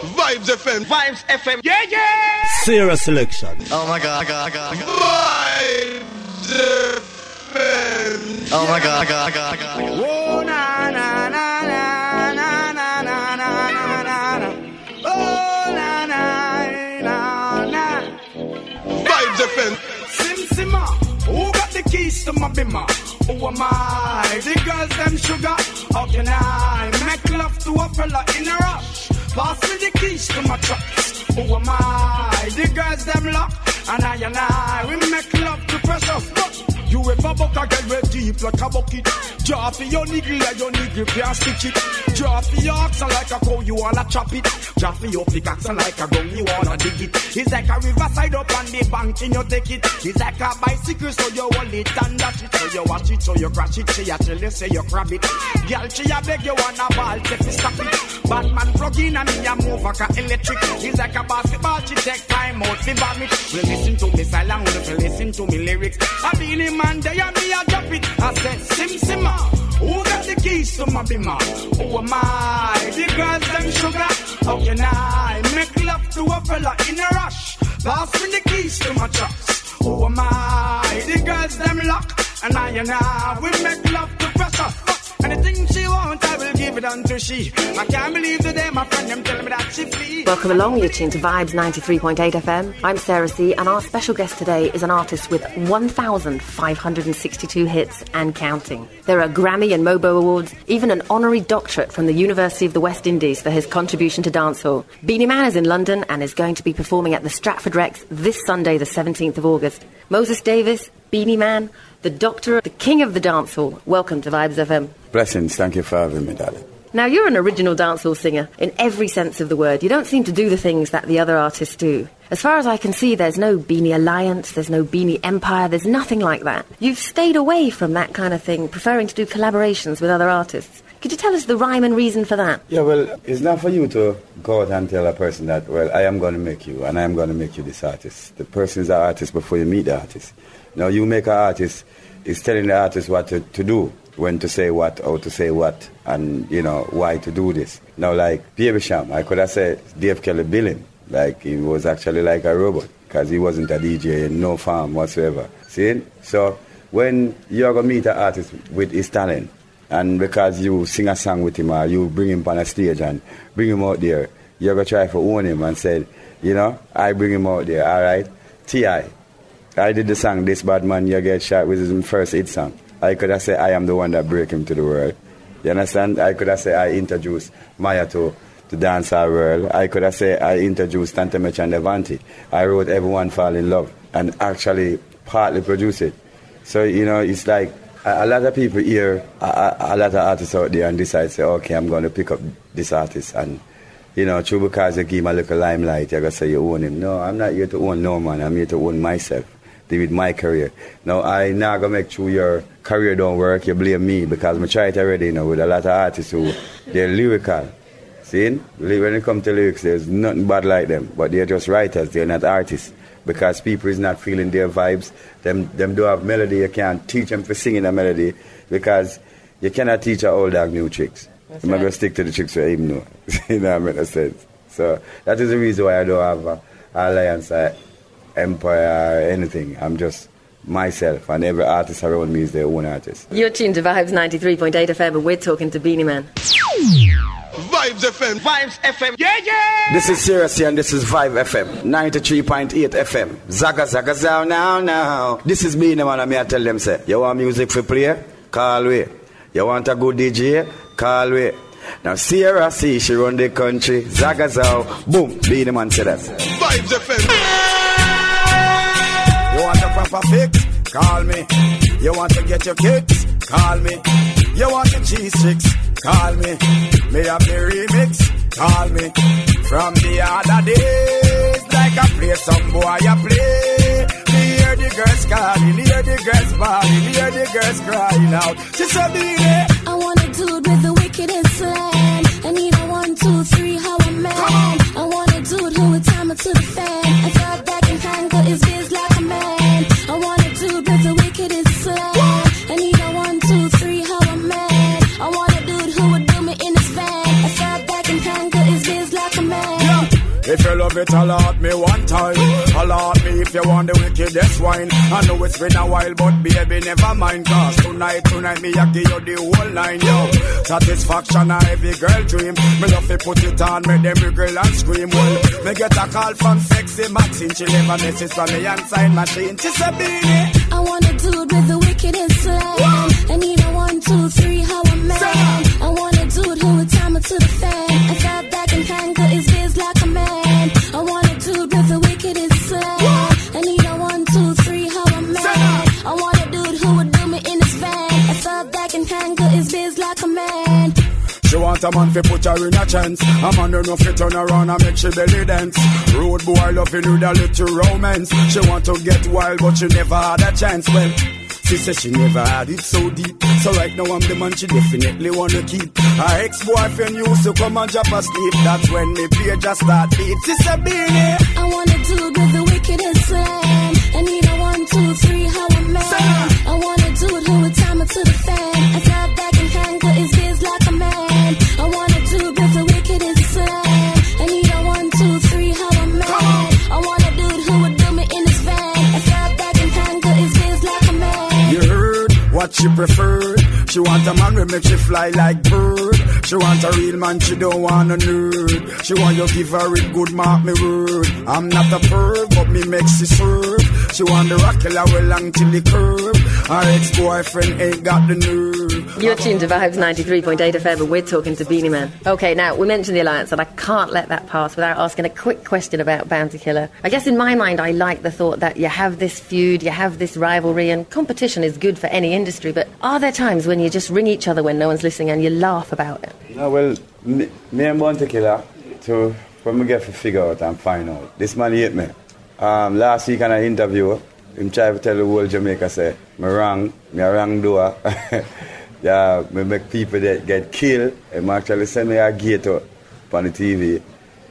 Vibes FM. Vibes FM. Yeah, yeah. Sarah selection. Oh my god, god, god. Vibes FM. Oh my god, god, god, god. Oh, na, na, na, na, na, na, na, na, na, na, na. Oh, na, na, na, na. Vibes FM. Sim Simma, who got the keys to my bimmer? Who am I? The girls them sugar. How can I make love to a fella in a rush? Pass me the keys to my trucks. Who am I? The girls them lock. And I and I, we make love to precious. But you ever buck a girl with deep like a bucket? Draw your niggle like your niggle can't stitch it. Draw your oxen like a cow, you wanna chop it. Draw for your pickaxe like a gun, you wanna dig it. It's like a riverside up on the bank and you take it. It's like a bicycle, so you hold it and dash it. So you watch it, so you crash it. She a tell you, say you grab it. Girl, she a beg you wanna ball, take it, stop it. Batman plug in and me a move like a electric. It's like a basketball, she take time out, fi vomit. Well, listen to me silent, listen to me lyrics. I be the man, they and me a drop it. I said, Sim Simma, ah, who got the keys to my bimmer? Who am I? The girls them sugar. How can I make love to a fella in a rush? Pass me the keys to my trucks. Who am I? The girls them lock. And I and I, we make love to pressure. She want, I will give it unto she. I can't believe the day my friend them tell me that she flee. Welcome along, you're tuned to Vibes 93.8 FM. I'm Sarah C, and our special guest today is an artist with 1,562 hits and counting. There are Grammy and Mobo Awards, even an honorary doctorate from the University of the West Indies for his contribution to dancehall. Beenie Man is in London and is going to be performing at the Stratford Rex this Sunday, the 17th of August. Moses Davis, Beenie Man, the Doctor, the King of the Dancehall. Welcome to Vibes FM. Blessings. Thank you for having me, darling. Now, you're an original dancehall singer in every sense of the word. You don't seem to do the things that the other artists do. As far as I can see, there's no Beenie Alliance, there's no Beenie Empire, there's nothing like that. You've stayed away from that kind of thing, preferring to do collaborations with other artists. Could you tell us the rhyme and reason for that? Yeah, well, it's not for you to go out and tell a person that, well, I am going to make you and I am going to make you this artist. The person is an artist before you meet the artist. Now, you make an artist, is telling the artist what to, to do, when to say what, how to say what, and, you know, why to do this. Now, like Baby Cham, I could have said Dave Kelly billing, like he was actually like a robot, because he wasn't a DJ in no farm whatsoever. See? So, when you're to meet an artist with his talent, and because you sing a song with him or you bring him on a stage and bring him out there, you're to try to own him and say, you know, I bring him out there, all right? T.I., I did the song This Bad Man You Get Shot with his first hit song. I could have said I am the one that break him to the world. You understand? I could have said I introduced Mya to the dancehall world. I could have said I introduced Tanto Metro and Devonte. I wrote Everyone Fall in Love and actually partly produced it. So, you know, it's like a, a lot of people hear a, a, a lot of artists out there and decide, say, okay, I'm going to pick up this artist. And, you know, true because you give him a little limelight, you're going to say you own him. No, I'm not here to own no man. I'm here to own myself with my career. Now, I now gonna make sure your career don't work, you blame me because I try it already, you know, with a lot of artists who, they're lyrical. See? When it comes to lyrics, there's nothing bad like them, but they're just writers, they're not artists. Because people is not feeling their vibes, them, them do have melody, you can't teach them for singing a melody because you cannot teach an old dog new tricks. That's I'm right. gonna stick to the tricks for him, no. you know what I mean? So that is the reason why I don't have a alliance, uh, empire, anything. I'm just myself, and every artist around me is their own artist. You're tuned to Vibes 93.8 FM, and we're talking to Beenie Man. Vibes FM. Vibes FM. Yeah, yeah. This is Seriously, and this is Vibe FM, 93.8 FM. Zaga, zaga, zow, now, now. This is me, man, and me, I tell them, say, you want music for play? Call way. You want a good DJ? Call way. Now, Sarah C, she run the country. Zaga, zow, boom. Be the man say that. Vibes FM. Want a fix? Call me. You want to get your kicks? Call me. You want your cheese sticks? Call me. Me have the remix? Call me. From the other days, like I play some boy, I play. Me hear the girls calling, hear the girls bawling, hear the girls crying out. She said, "Beenie, I want a dude with the wickedest slang. I need a one, two, three, how a man. I want a dude who would time it to the fan. Love it, alert me one time. Alert me if you want the wickedest wine. I know it's been a while, but baby, never mind. Cause tonight, tonight, me, I give you the whole nine, yo. Satisfaction, a every girl dream. Me love to put it on, make them wiggle and scream. Well, me get a call from sexy Maxine. She a message from me and sign machine. She said, Beenie. I want a dude with the wickedest slang. I need a one, two, three, how a man. A man fi put her in a chance. A man don't know fi turn around and make she belly dance. Road boy loving with a little romance. She want to get wild but she never had a chance. Well, she said she never had it so deep. So right now I'm the man she definitely wanna keep. Her ex-boyfriend used to come and drop her sleep. That's when the page just start beat. She said, Beenie. I wanna do with the wickedest slang. I need a one, two, three, how she preferred. She want a man who make she fly like bird. She want a real man, she don't want a nerd. She want you give her a good mark me word. I'm not a perv, but me makes she serve. She want the rock killer well long till the curb. Her ex-boyfriend ain't got the nerve. You're tuned to Vibes 93.8 FM and we're talking to Beenie Man. Okay, now, we mentioned the Alliance and I can't let that pass without asking a quick question about Bounty Killa. I guess in my mind I like the thought that you have this feud, you have this rivalry and competition is good for any industry, but are there times when you just ring each other when no one's listening and you laugh about it? No, well, me, me and Bounty Killa, to, when we get to figure out and find out, this man hate me. Um, last week in an interview, him try to tell the whole Jamaica, say, me wrong, me wrong door. yeah, me make people that get killed. Him actually send me a up on the TV.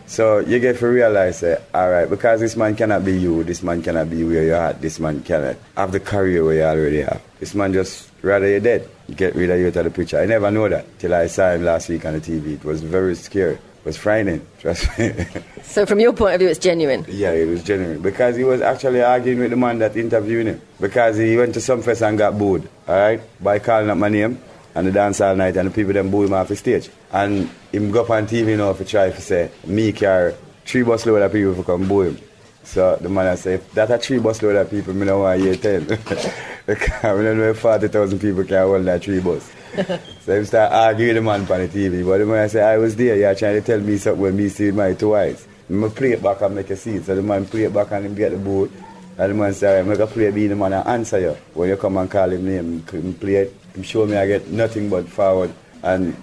So you get to realize, say, all right, because this man cannot be you, this man cannot be where you're at, this man cannot have the career where you already have. This man just rather you're dead, get rid of you of the picture. I never know that till I saw him last week on the TV. It was very scary. Was frightening, trust me. So from your point of view, it's genuine. yeah, it was genuine. Because he was actually arguing with the man that interviewed him. Because he went to some fest and got booed, all right, by calling up my name and the dance all night and the people then boo him off the stage. And him go up on TV now to try to say, me carry three bus load of people to come boo him. So the man I say, if that a three bus load of people, me don't want to hear 10. because I don't know if 40,000 people can hold that three bus. so him start arguing the man on the TV. But the man I say, I was there, you're trying to tell me something when me see with my two eyes. I play it back and make a scene. So the man play it back and him get the boat. And the man say, I'm going to play be the man and answer you. When you come and call him name, him play it, him show me I get nothing but forward. And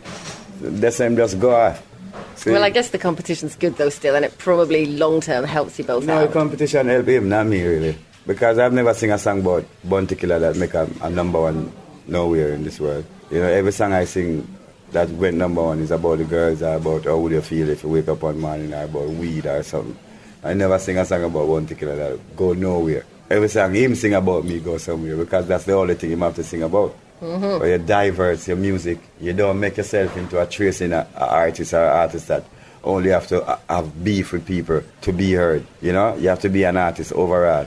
that's him just go off. See? Well, I guess the competition's good though still and it probably long term helps you both No, out. competition help him, not me really. Because I've never seen a song about Bounty Killa that make a, a number one nowhere in this world. You know, every song I sing that went number one is about the girls or about how would you feel if you wake up one morning or about weed or something. I never sing a song about Bounty Killa that go nowhere. Every song him sing about me go somewhere because that's the only thing him have to sing about. But you diverse your music. You don't make yourself into a tracing a, a artist or artist that only have to uh, have beef with people to be heard. You know, you have to be an artist overall.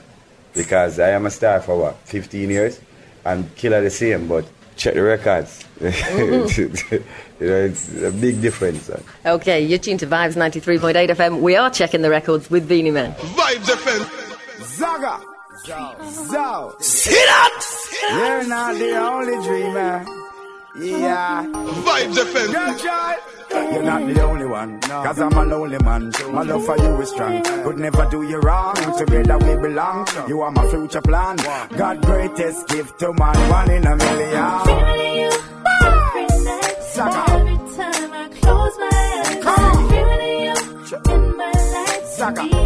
Because I am a star for what, 15 years, and Killa the same, but check the records. Mm-hmm. you know, it's a big difference. son. Okay, you're tuned to Vibes 93.8 FM. We are checking the records with Beenie Man. Vibes FM. Zaga. Zo. See that? You're not the only dreamer. Yeah. Vibes FM. Girl. You're not the only one, cause I'm a lonely man. My love for you is strong. Could never do you wrong. Together we belong. You are my future plan. God greatest gift to man, one in a million. Every. Sucker. Every time I close my eyes. Come on. Feeling you in my life. Sucker.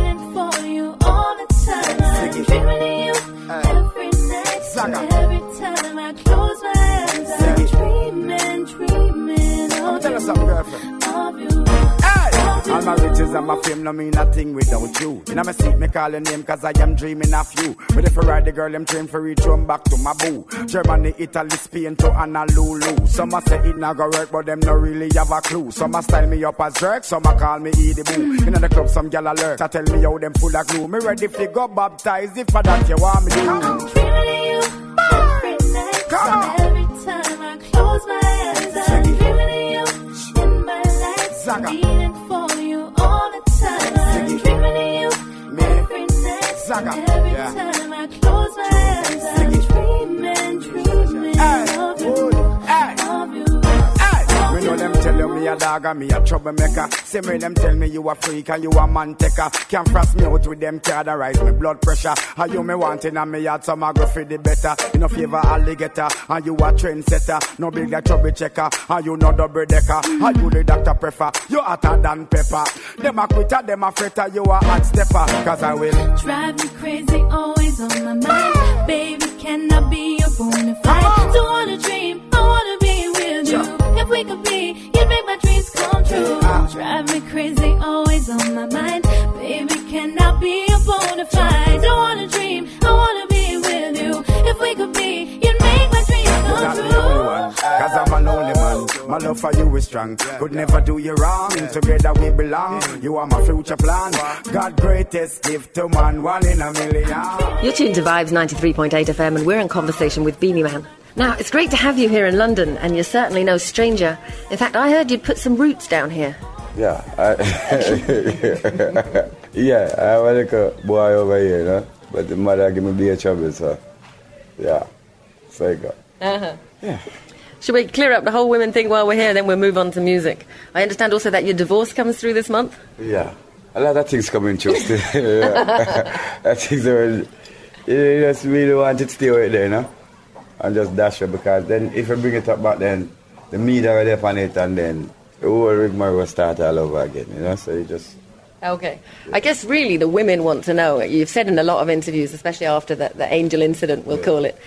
Girlfriend. Of you. Hey! All my riches and my fame no mean nothing without you. In my seat, me call your name cause I am dreaming of you. But if I ride the girl, I'm train for reach home back to my boo. Germany, Italy, Spain to Honolulu. Some a say it not go work, but them no really have a clue. Some a style me up as jerk, some a call me Edie Boo. In the club, some gal alert. I tell me how them full of glue. Me ready fi go baptize if for that you want me to. I'm dreaming of you. Come on. I'm Meaning for you all the time. I'm dreaming of you every night. Every time I close my eyes. I. dog and me a troublemaker. Same way them tell me you a freak and you a man taker. Can't frost me out with them card and rise me blood pressure. How you me wanting and me had some I go for the better. You no favor alligator and you a trendsetter. No big like trouble checker and you no double decker. And you the doctor prefer. You hotter than pepper. Them a quitter, them a fretter. You a hot stepper. Cause I will. Drive me crazy, always on my mind. Baby, can I be your bona fide? Don't wanna dream, I wanna be with you. If we could be, you'd make my dreams come true. Drive me crazy, always on my mind. Baby, cannot be a bona fide? Don't wanna dream, I wanna be with you. If we could be, you'd make my dreams come not the only one. true. Cause I'm an only man. My love for you is strong. Could never do you wrong. Together we belong. You are my future plan. God greatest gift to man. One in a million. You're tuned to Vibes 93.8 FM, and we're in conversation with Beenie Man. Now, it's great to have you here in London, and you're certainly no stranger. In fact, I heard you'd put some roots down here. Yeah, I, yeah, I have a boy over here, you know, but the mother give me beer trouble, so yeah, so you go. Uh-huh. Yeah. Should we clear up the whole women thing while we're here, then we'll move on to music? I understand also that your divorce comes through this month. Yeah, a lot of things coming true still. yeah. I think there you just really wanted to stay right there, you know, and just dash it because then if you bring it up back, then the media will there on it, and then the whole rigmarole will start all over again, you know. So you just Okay. I guess really the women want to know. You've said in a lot of interviews, especially after the, the angel incident, we'll call it,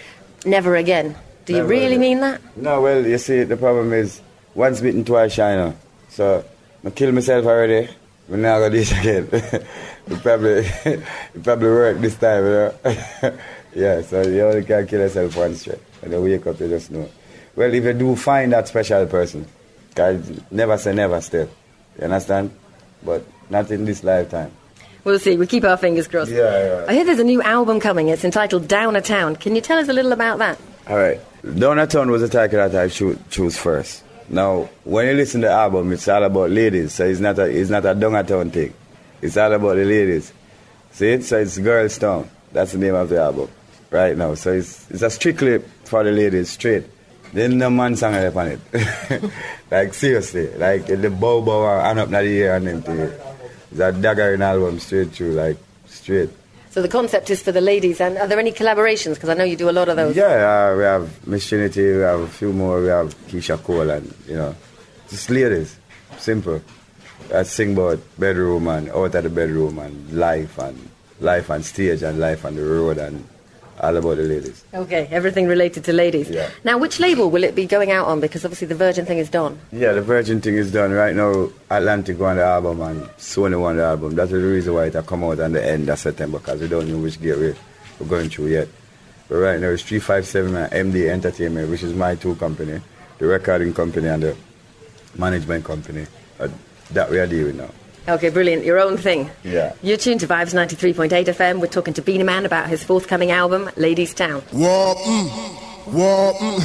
never again. Do you really again. mean that? No, well, you see, the problem is once bitten, twice shy now. So I kill myself already. We now go this again. it probably, it probably work this time, you know. yeah, so you only can kill yourself once. And they wake up, you just know. Well, if you do find that special person, guys, never say never still. You understand? But not in this lifetime. We'll see. We keep our fingers crossed. Yeah, yeah. I hear there's a new album coming. It's entitled Down a Town. Can you tell us a little about that? All right. Down a Town was a title that I choo- choose first. Now, when you listen to the album, it's all about ladies, so it's not a it's not a downtown thing. It's all about the ladies. See it? So it's Girls Town. That's the name of the album right now. So it's it's a strictly for the ladies, straight. Then no man sang up on it. like seriously, like the bow bow and up the ear and them thing. It's a daggering album straight through, like straight. So the concept is for the ladies. And are there any collaborations? Because I know you do a lot of those. Yeah, uh, we have Miss Trinity, we have a few more, we have Keyshia Cole, and you know, just ladies, simple. I sing about bedroom and out of the bedroom and life and life on stage and life on the road and all about the ladies. Okay, everything related to ladies. Yeah. Now, which label will it be going out on? Because obviously the Virgin thing is done. Yeah, the Virgin thing is done right now. Atlantic won the album and Sony won the album. That's the reason why it come out on the end of September because we don't know which gateway we're going through yet. But right now it's 357 and MD Entertainment, which is my two company, the recording company and the management company uh, that we are dealing now. Okay, brilliant. Your own thing. Yeah. You're tuned to Vibes 93.8 FM. We're talking to Beenie Man about his forthcoming album, Ladies Town. Whoa, mm, mm.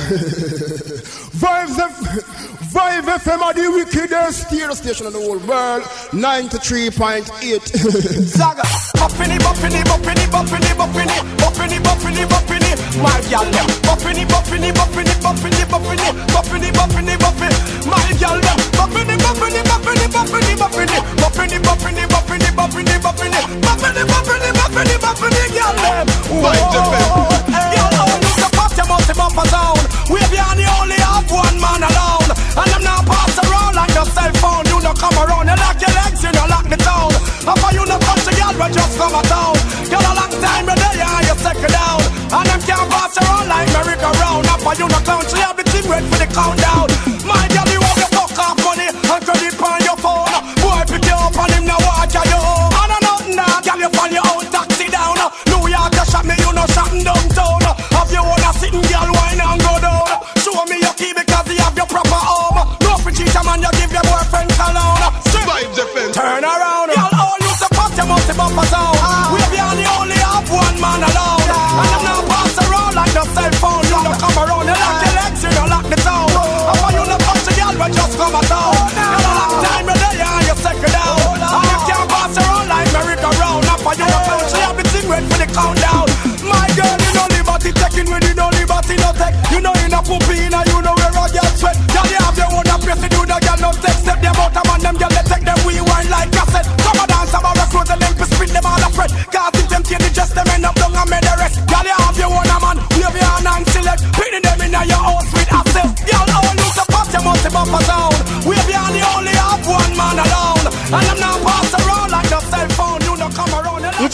Vibes F- Vibe FM are the wickedest stereo station in the whole world. 93.8. Zaga. Buffini, buffini, buffini, buffini, buffini, buffini, buffini, buffini. My gal, them. Buffini, buffini, buffini, buffini, buffini, buffini, buffini, buffini. My gal, them. Buffini, buffini, buffini, buffini, buffini, buffini, buffini, buffini, buffini, buffini, buffini, buffini, buffini, buffini, gal, them. Vibes FM. Multi bumper zone. We behind the only have one man alone. And I'm not pass around like your cell phone. You don't come around. You lock your legs, you don't lock the town. How far you not touch a girl, but just come a town. Girl, a long time, you're there, and you second down. And them can't pass around like merry-go-round. How far you not clown, she have the team ready for the countdown.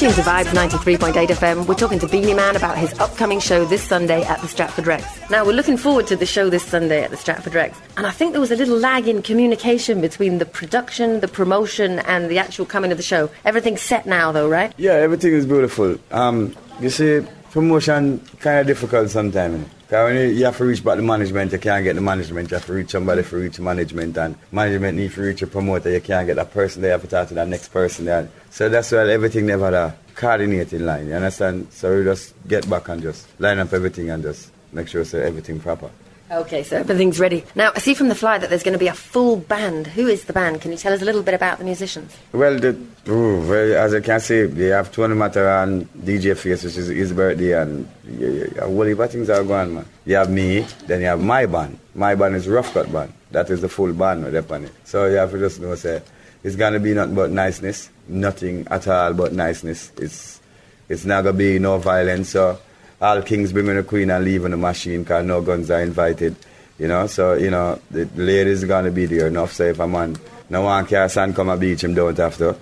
Tuned to Vibes 93.8 FM. We're talking to Beenie Man about his upcoming show this Sunday at the Stratford Rex. Now, we're looking forward to the show this Sunday at the Stratford Rex. And I think there was a little lag in communication between the production, the promotion, and the actual coming of the show. Everything's set now, though, right? Yeah, everything is beautiful. Um, you see, promotion kind of difficult sometimes. You, have to reach back to management, you can't get the management. You have to reach somebody for reach management, and management need to reach a promoter. You can't get that person. They have to talk to that next person. So that's why everything never had a coordinating line. You understand? So we just get back and just line up everything and just make sure so everything proper. Okay, so everything's ready. Now, I see from the fly that there's going to be a full band. Who is the band? Can you tell us a little bit about the musicians? Well, the, ooh, well, as I can see, they have Tony Matter and DJ Face, which is his birthday, and yeah, yeah, of things are going, man. You have me, then you have my band. My band is Rough Cut Band. That is the full band with on it. So you have to just know, say, it's going to be nothing but niceness, nothing at all but niceness. It's, it's not going to be no violence, so all kings bringing the queen and leaving the machine because no guns are invited. You know, so, you know, the ladies going to be there enough. So if a man no one can sand come a beach, him don't have to.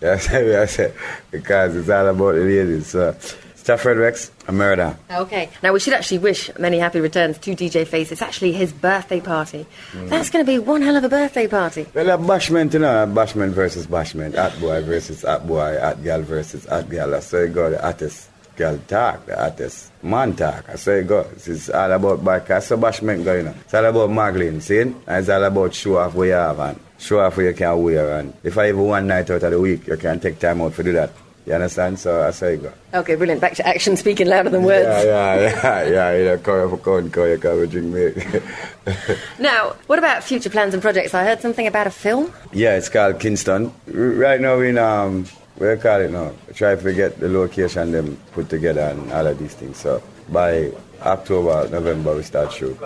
That's how I say, because it's all about the ladies. So, Stratford Rex, a murder. Okay. Now, we should actually wish many happy returns to DJ Face. It's actually his birthday party. Mm. That's going to be one hell of a birthday party. Well, a bashment, you know, bashment versus bashment, at boy versus at boy, at girl versus at girl. I say, go, the artist, girl talk, the artist, man talk. I say, go, it's all about because so bashment going on. It's all about muggling, see? And it's all about show off what you have and show off what you can wear. And if I even one night out of the week, you can take time out to do that. You understand? So I say, go. Okay, brilliant. Back to action, speaking louder than words. Yeah, yeah, yeah, yeah, you know, come for come, you come drink me. Now, what about future plans and projects? I heard something about a film. Yeah, it's called Kingston. Right now, in um, you call it now? Try to get the location them put together and all of these things. So by October, November, we start shoot.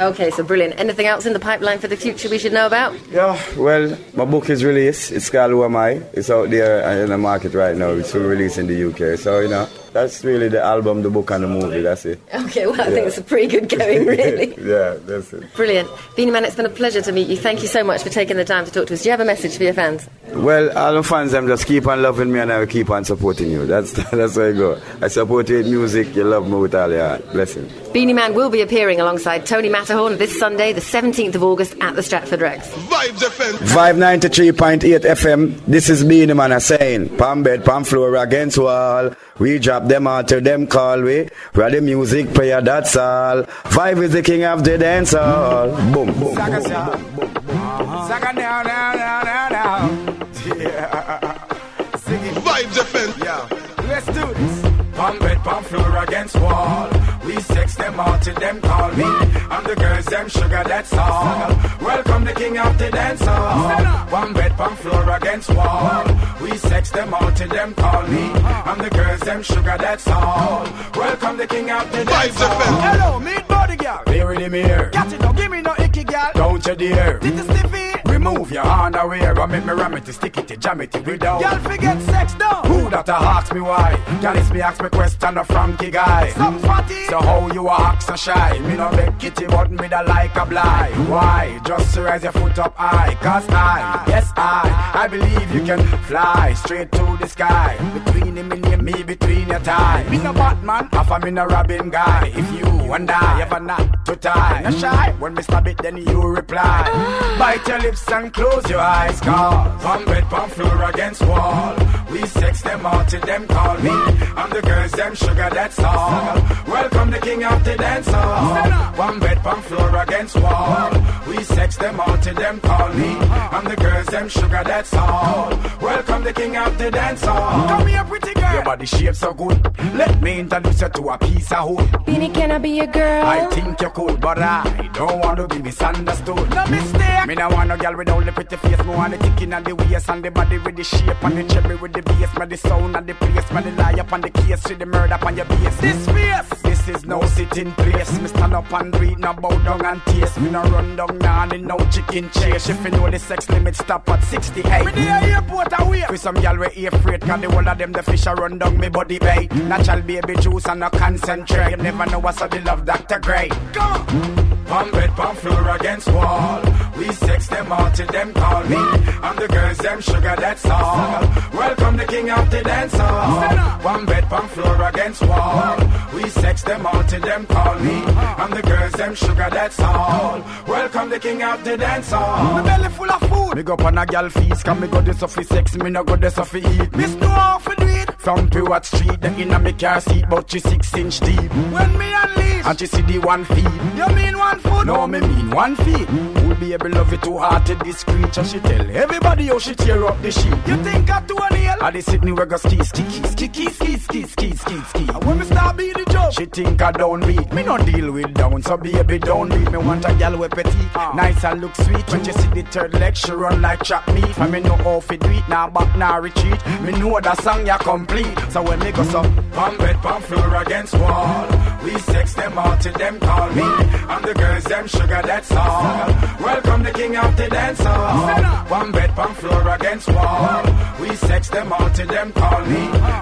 Okay, so brilliant. Anything else in the pipeline for the future we should know about? Yeah, well, my book is released. It's called Who Am I? It's out there in the market right now. It's will release in the UK. So you know, that's really the album, the book, and the movie. That's it. Okay, well, I think it's a pretty good going, really. yeah, that's it. Brilliant. Beenie Man, it's been a pleasure to meet you. Thank you so much for taking the time to talk to us. Do you have a message for your fans? Well, all the fans, them just keep on loving me and I will keep on supporting you. That's that's where I go. I support you with music. You love me with all your heart. Blessing. Beenie Man will be appearing alongside Tony Matterhorn this Sunday, the 17th of August, at the Stratford Rex. Vibes FM. Vibe 93.8 FM. This is Beenie Man a saying. Palm bed, palm floor against wall. We drop them out till them call we. Where the music player, that's all. Vibe is the king of the dance hall. Boom, boom. Saga, saga. Uh-huh. Saga now, now, now, now, now. Yeah. Sing it. Vibes FM. Yeah. Let's do this. Palm bed, palm floor against wall. We sex them out till them call me. I'm the girls, them sugar, that's all. Welcome the king of the dance hall. Palm bed, palm floor against wall. We sex them out till them call me. I'm the girls, them sugar, that's all. Welcome the king of the dance Vibes hall. Hello, meet body girl. Here in the mirror. Got it, don't give me no icky girl. Don't you dare. Did you stiffy? Remove your underwear and make me ram it, stick it, jam it without. Y'all forget sex now. Who that a ask me why? It's me ask me question a Frankie guy. Some fatty. So how you a act so shy? Me no make kitty, but me da like a blind. Why? Just to raise your foot up high. Cause I, yes I, I believe you can fly straight to the sky. Between him and me, between your tie. Me no Batman, half a me no Robin guy. If you and I ever not to tie, no shy. When me stab it, then you reply. Ah. Bite your lips and close your eyes, cause Palm bed, palm floor against wall. We sex them out till them call me. I'm the girls, them sugar, that's all. Welcome the king of the dance hall. Palm bed, palm floor against wall. We sex them all till them call me. Uh-huh. I'm the girls, them sugar, that's all. Welcome the king of the dance hall. Come here, pretty girl. Your body shape so good. Let me introduce you to a piece of wood. Beenie, can I be your girl? I think you could, but I don't want to be misunderstood. No mistake. Me no want no girl with only pretty face. Me want the ticking and the waist and the body with the shape and the cherry with the bass. Me the sound and the place. Me the lie up on the case. See the murder on your base. This face. This is no sitting place. Me stand up and read, no bow down and taste. Me no run down now and no chicken chase. If you know the sex limit stop at 68. Me the airport away. With some girl we air freight. Cause the whole of them the fish a run down me body bay. Natural baby juice and no concentrate. You never know what's up the love Dr. Gray. Come on. Pump bed, pump floor against wall. We sex them all till them call me. I'm the girls, them sugar, that's all. Welcome the king of the dance hall. One bed, pump floor against wall. We sex them all till them call me. I'm the girls, them sugar, that's all. Welcome the king of the dance hall. My belly full of food. Me go on a gal feast, come me go this off sex, me no go this off eat. Miss no off do it. From Pivot Street, the inna me car seat, but she six inch deep. When me unleash, and she see the one feet. You mean one foot? No, me mean one feet. Would be able love it too hard to discreet, and she tell everybody how she tear up the sheet. You think I do a nail? I the Sydney we go ski, ski, ski, ski, ski, ski, ski, ski, ski. When me start be the job, she think I don't beat. Me no deal with down, so baby don't beat. Me want a gal with petite, nice and look sweet. When you see the third leg, she run like chop meat. And me know how fi do it, now back, now retreat. Me know that song ya complete. So when me go so, pump bed, pump floor against wall. We sex them all till them call me. I'm the girls, them sugar, that's all. Welcome the king of the dance hall. One bed, pump floor against wall. We sex them all till them call me.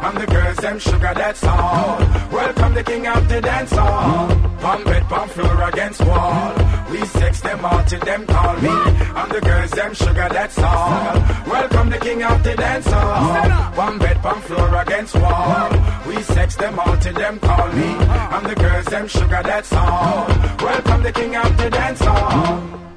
I'm the girls, them sugar, that's all. Welcome the king of the dance hall. Pump bed, pump floor against wall. We sex them all till them call me. I'm the girls, them sugar, that's all. Welcome the king of the dance hall. One bed, pump floor against wall. We sex them all till them call me. I'm the girls, them sugar, that's all. Welcome the king of the dance hall.